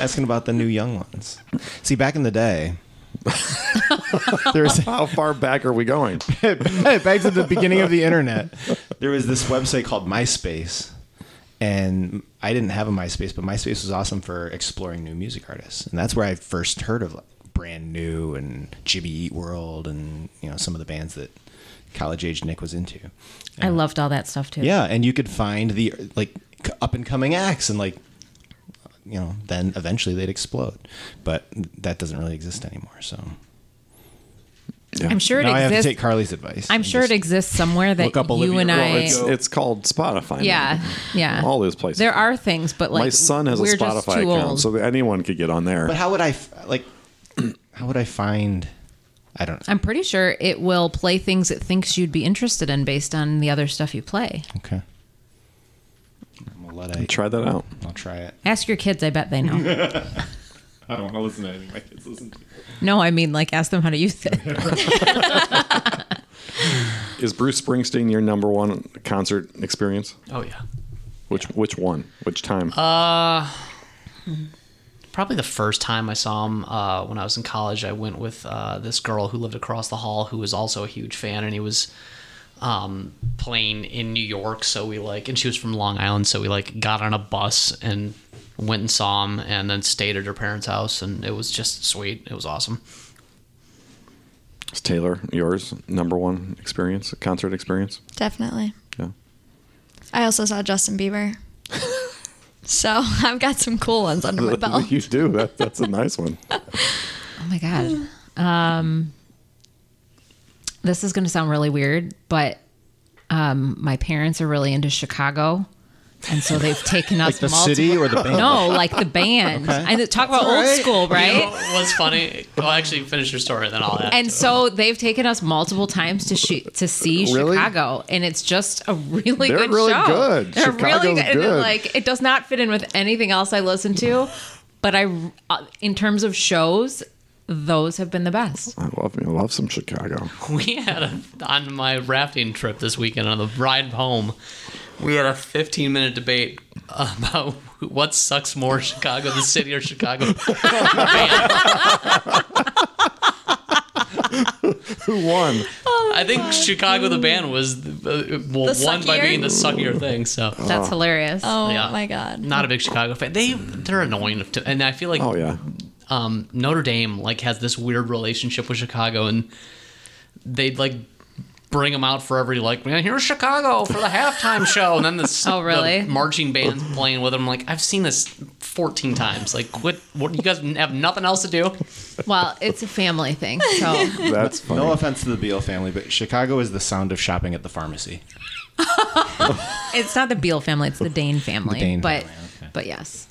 Asking about the new young ones. See, back in the day, there was How far back are we going? back to the beginning of the internet. There was this website called MySpace, and I didn't have a MySpace, but MySpace was awesome for exploring new music artists, and that's where I first heard of like, Brand New and Jimmy Eat World, and you know some of the bands that college age Nick was into. I loved all that stuff too. Yeah, and you could find the like up and coming acts, and like you know, then eventually they'd explode, but that doesn't really exist anymore. So I'm sure it now I have to exists. take Carly's advice. I'm sure it exists somewhere that look up you and I. Well, it's, it's called Spotify. now. yeah, yeah. All those places. There are things, but like My son has a Spotify account, old. so anyone could get on there. But how would I like? How would I find? I don't. Know. I'm pretty sure it will play things it thinks you'd be interested in based on the other stuff you play. Okay. I'll let I. Try that out. I'll try it. Ask your kids. I bet they know. I don't want to listen to anything my kids listen to. no, I mean like ask them how to use it. Is Bruce Springsteen your number one concert experience? Oh yeah. Which which one? Which time? Uh, probably the first time I saw him uh, when I was in college. I went with uh, this girl who lived across the hall who was also a huge fan, and he was um, playing in New York. So we like, and she was from Long Island, so we like got on a bus and went and saw him, and then stayed at her parents' house, and it was just sweet. It was awesome. Is Taylor yours number one experience, concert experience? Definitely. Yeah. I also saw Justin Bieber. so I've got some cool ones under my belt. you do. That, that's a nice one. Oh my god. Um, this is going to sound really weird, but um, my parents are really into Chicago, and so they've taken us Like the multiple- city or the band? No, like the band. Okay. And talk about old school, right? You know what's funny? Well, actually, finish your story, then I'll add. and so they've taken us multiple times to shoot to see Really? Chicago, and it's just a really good show. They're good really show. good. They're really Chicago's good. And good. like it does not fit in with anything else I listen to, but I, uh, in terms of shows, those have been the best. I love me. I love some Chicago. we had a, on my rafting trip this weekend on the ride home we had a 15 minute debate about what sucks more chicago the city or chicago Who won? i think chicago the band was uh, well, The won by being the suckier thing so That's hilarious. Oh Yeah. my god. not a big chicago fan they they're annoying to, and i feel like Oh yeah. um, Notre Dame like has this weird relationship with Chicago, and they'd like bring them out for every like, man, here's Chicago for the halftime show, and then the Oh, really? the marching band's playing with them. Like I've seen this 14 times. Like what? What you guys have nothing else to do? Well, it's a family thing. So That's funny. No offense to the Beal family, but Chicago is the sound of shopping at the pharmacy. it's not the Beal family, it's the Dane family. Dane but family, okay. but yes.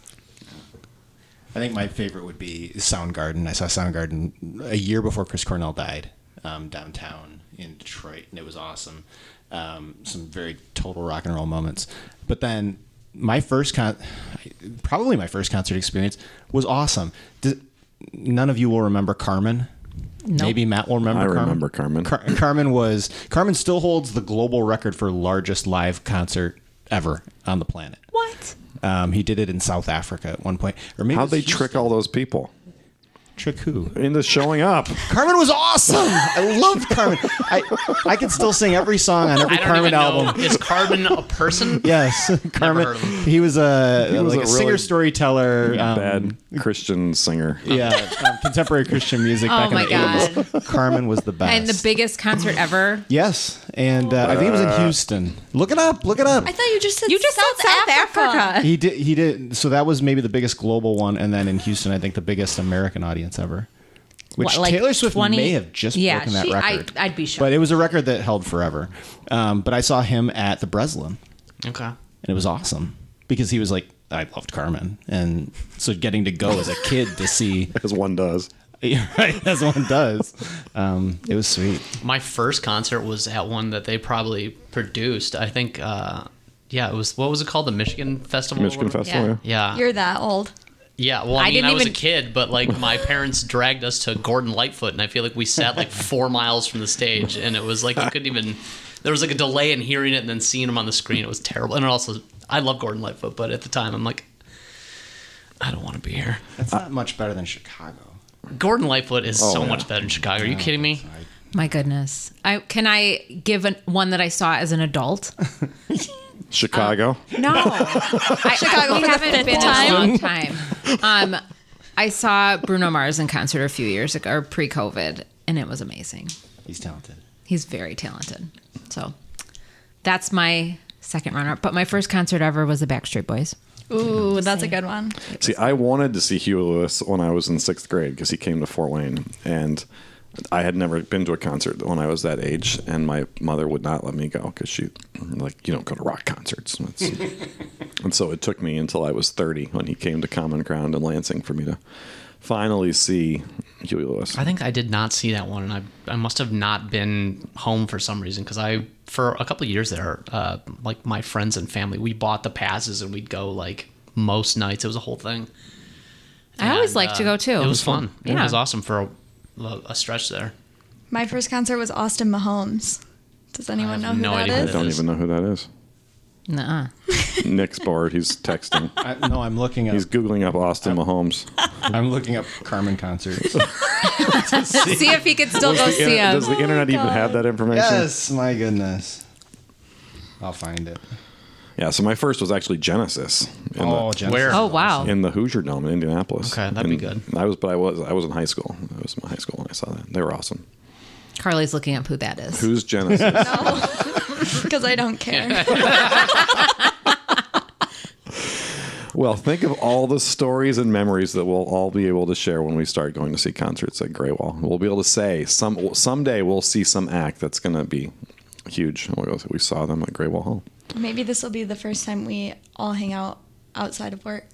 I think my favorite would be Soundgarden. I saw Soundgarden a year before Chris Cornell died um, downtown in Detroit, and it was awesome. Um, some very total rock and roll moments. But then my first con, probably my first concert experience was awesome. Does, none of you will remember Carmen. Maybe Matt will remember. I Carmen. remember Carmen. Car- Carmen was Carmen still holds the global record for largest live concert ever on the planet. What? Um, he did it in South Africa at one point, or maybe How'd they was trick all those people Trick who? into showing up? Carmen was awesome. I loved Carmen. I I could still sing every song on every I don't Carmen even album. know. Is Carmen a person? Yes, Carmen. heard of him. He was a He was like a a, really singer storyteller. Um, Bad Christian singer. Yeah, um, contemporary Christian music. Oh back my in the 80s. Carmen was the best. And the biggest concert ever. Yes, and uh, I think it was in Houston. Look it up. Look it up. I thought you just said You just South said South Africa. Africa. He did. He did. So that was maybe the biggest global one, and then in Houston, I think the biggest American audience ever. Which What, like Taylor Swift 20 may have just Yeah, broken that she- record. I'd be shocked. But it was a record that held forever. Um, but I saw him at the Breslin, Okay. and it was awesome because he was like, I loved Carmen, and so getting to go as a kid to see, As one does. right, as one does, um, it was sweet. My first concert was at one that they probably produced. I think. Uh, yeah, it was. What was it called? The Michigan Festival. or Michigan whatever? Festival, Yeah. You're that old. Yeah, well, I, I mean, didn't I was even- a kid, but like my parents dragged us to Gordon Lightfoot, and I feel like we sat like four miles from the stage, and it was like you couldn't even. There was like a delay in hearing it and then seeing him on the screen. It was terrible, and it also I love Gordon Lightfoot, but at the time I'm like, I don't want to be here. That's not much better than Chicago. Gordon Lightfoot is oh, so yeah. much better than Chicago. Are you kidding me? My goodness. I can I give an, one that I saw as an adult? Chicago. No, I, Chicago. I, we haven't fifth been time. in a long time. Um, I saw Bruno Mars in concert a few years ago, or pre-COVID, and it was amazing. He's talented. He's very talented. So that's my second runner-up. But my first concert ever was the Backstreet Boys. Ooh, that's a good one. See, I wanted to see Huey Lewis when I was in sixth grade because he came to Fort Wayne, and I had never been to a concert when I was that age, and my mother would not let me go because she, like, you don't go to rock concerts. And so it took me until I was 30 when he came to Common Ground in Lansing for me to finally see Huey Lewis. I think I did not see that one, and I I must have not been home for some reason because I for a couple of years there, uh, like my friends and family, we bought the passes and we'd go like most nights. It was a whole thing. I always And, like to uh, go too. It was fun. It was awesome for a, a stretch there. My first concert was Austin Mahone. Does anyone know who no that idea who I don't even know who that is. Nuh-uh. Nick's bored. He's texting. I, no, I'm looking up. He's googling up Austin Mahone. I'm looking up Carmen concerts. See if he could still go see him. does the internet oh even have that information? yes, my goodness. I'll find it. Yeah, so my first was actually Genesis. In Oh, the, Genesis Where? is Oh wow. in the Hoosier Dome in Indianapolis. Okay, that'd be good. I was, but I was, I was in high school. I was in high school when I saw that. They were awesome. Carly's looking up who that is. Who's Genesis? Because I don't care. well, think of all the stories and memories that we'll all be able to share when we start going to see concerts at Grewal. We'll be able to say some someday we'll see some act that's going to be huge. We'll go, We saw them at Grewal Hall. Maybe this will be the first time we all hang out outside of work.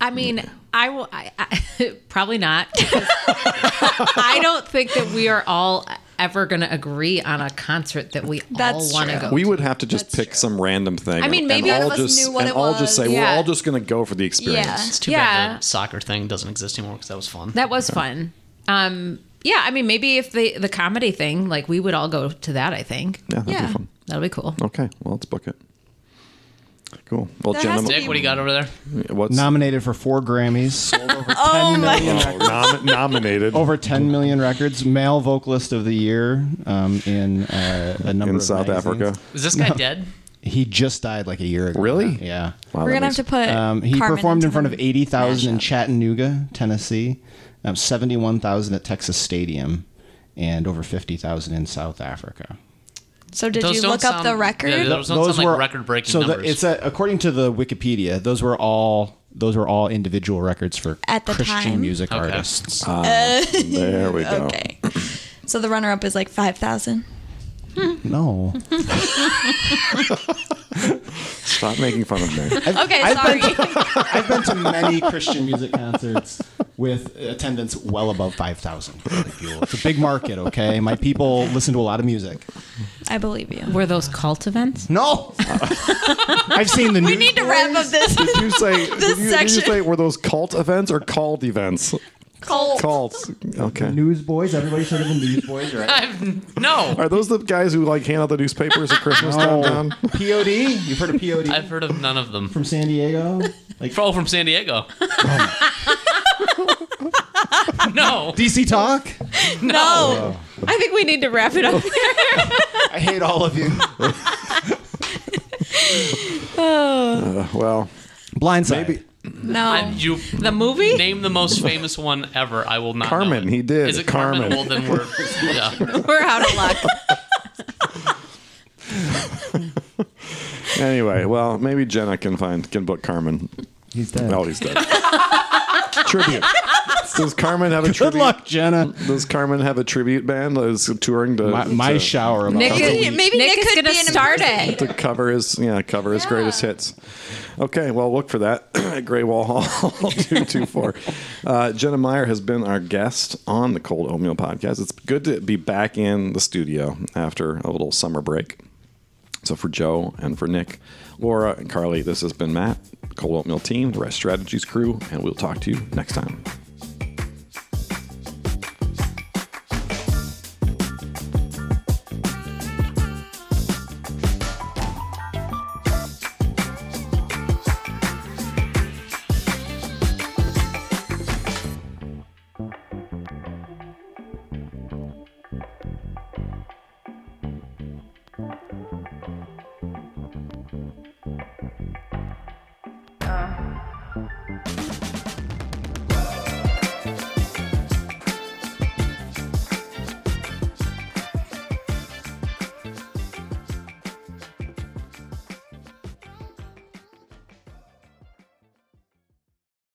I mean, I will. I, I, probably not. I don't think that we are all ever going to agree on a concert that we That's all want to go. We to. would have to just pick some random thing. I mean, and maybe all none of us just, knew what and it all just say was. we're all just going to go for the experience. It's too Yeah. bad the soccer thing doesn't exist anymore because that was fun. That was fun. Um, yeah, I mean, maybe if the the comedy thing, like we would all go to that. I think Yeah, that'd Yeah. be fun. That'll be cool. Okay, well, let's book it. Cool. Well, That has gentlemen, to Dick, what do you got over there? what's Nominated for four Grammys, sold over 10 Oh million Oh, nom- nominated over 10 million records, male vocalist of the year um, in uh, a number in of South magazines. Africa? Is this guy dead? He just died like a year ago. Really? Yeah. Wow, We're that gonna have makes- to put. Um, he Carmen performed in into front the of 80,000 in mashup. Chattanooga, Tennessee, um, 71,000 at Texas Stadium, and over 50,000 in South Africa. So did Those you don't look up the record? yeah, those don't sound like record-breaking so the- numbers. it's a, according to the Wikipedia, those were all those were all individual records for At the Christian time? music Okay. artists. Ah, there we go. okay. So the runner up is like 5,000. no, Stop making fun of me. Okay, I've sorry. been, to, I've been to many Christian music concerts with attendance well above 5,000. It's a big market, okay? My people listen to a lot of music. I believe you. Were those cult events? No! I've seen the We need to wrap up this. Did you say? did, you, did you say were those cult events or called events? Cult. Cults. Okay. Newsboys. Everybody's heard of the Newsboys, right? I've, no, Are those the guys who like hand out the newspapers at Christmas time, John? POD? You've heard of POD I've heard of none of them. from San Diego? Like Oh, from San Diego. no, DC Talk? No. I think we need to wrap it up. I hate all of you. Uh, well, Blindside. maybe No. I, you the movie? name the most famous one ever. I will not. know Carmen, it. he did. Is it Carmen. Carmen? Well, then we're yeah. We're out of luck. Anyway, well, maybe Jenna can find can book Carmen. He's dead. Oh, he's dead. tribute. Does Carmen have a Good tribute? Good luck, Jenna. Does Carmen have a tribute band that is touring to My, my to, shower. About Nick, once a is, week. Maybe Nick Nick is could gonna be start it. to cover his yeah cover his greatest hits? Okay, well look for that at Grewal Hall two two four. Uh, Jenna Meyer has been our guest on the Cold Oatmeal podcast. It's good to be back in the studio after a little summer break. So for Joe and for Nick, Laura and Carly, this has been Matt, Cold Oatmeal team, the Resch Strategies crew, and we'll talk to you next time.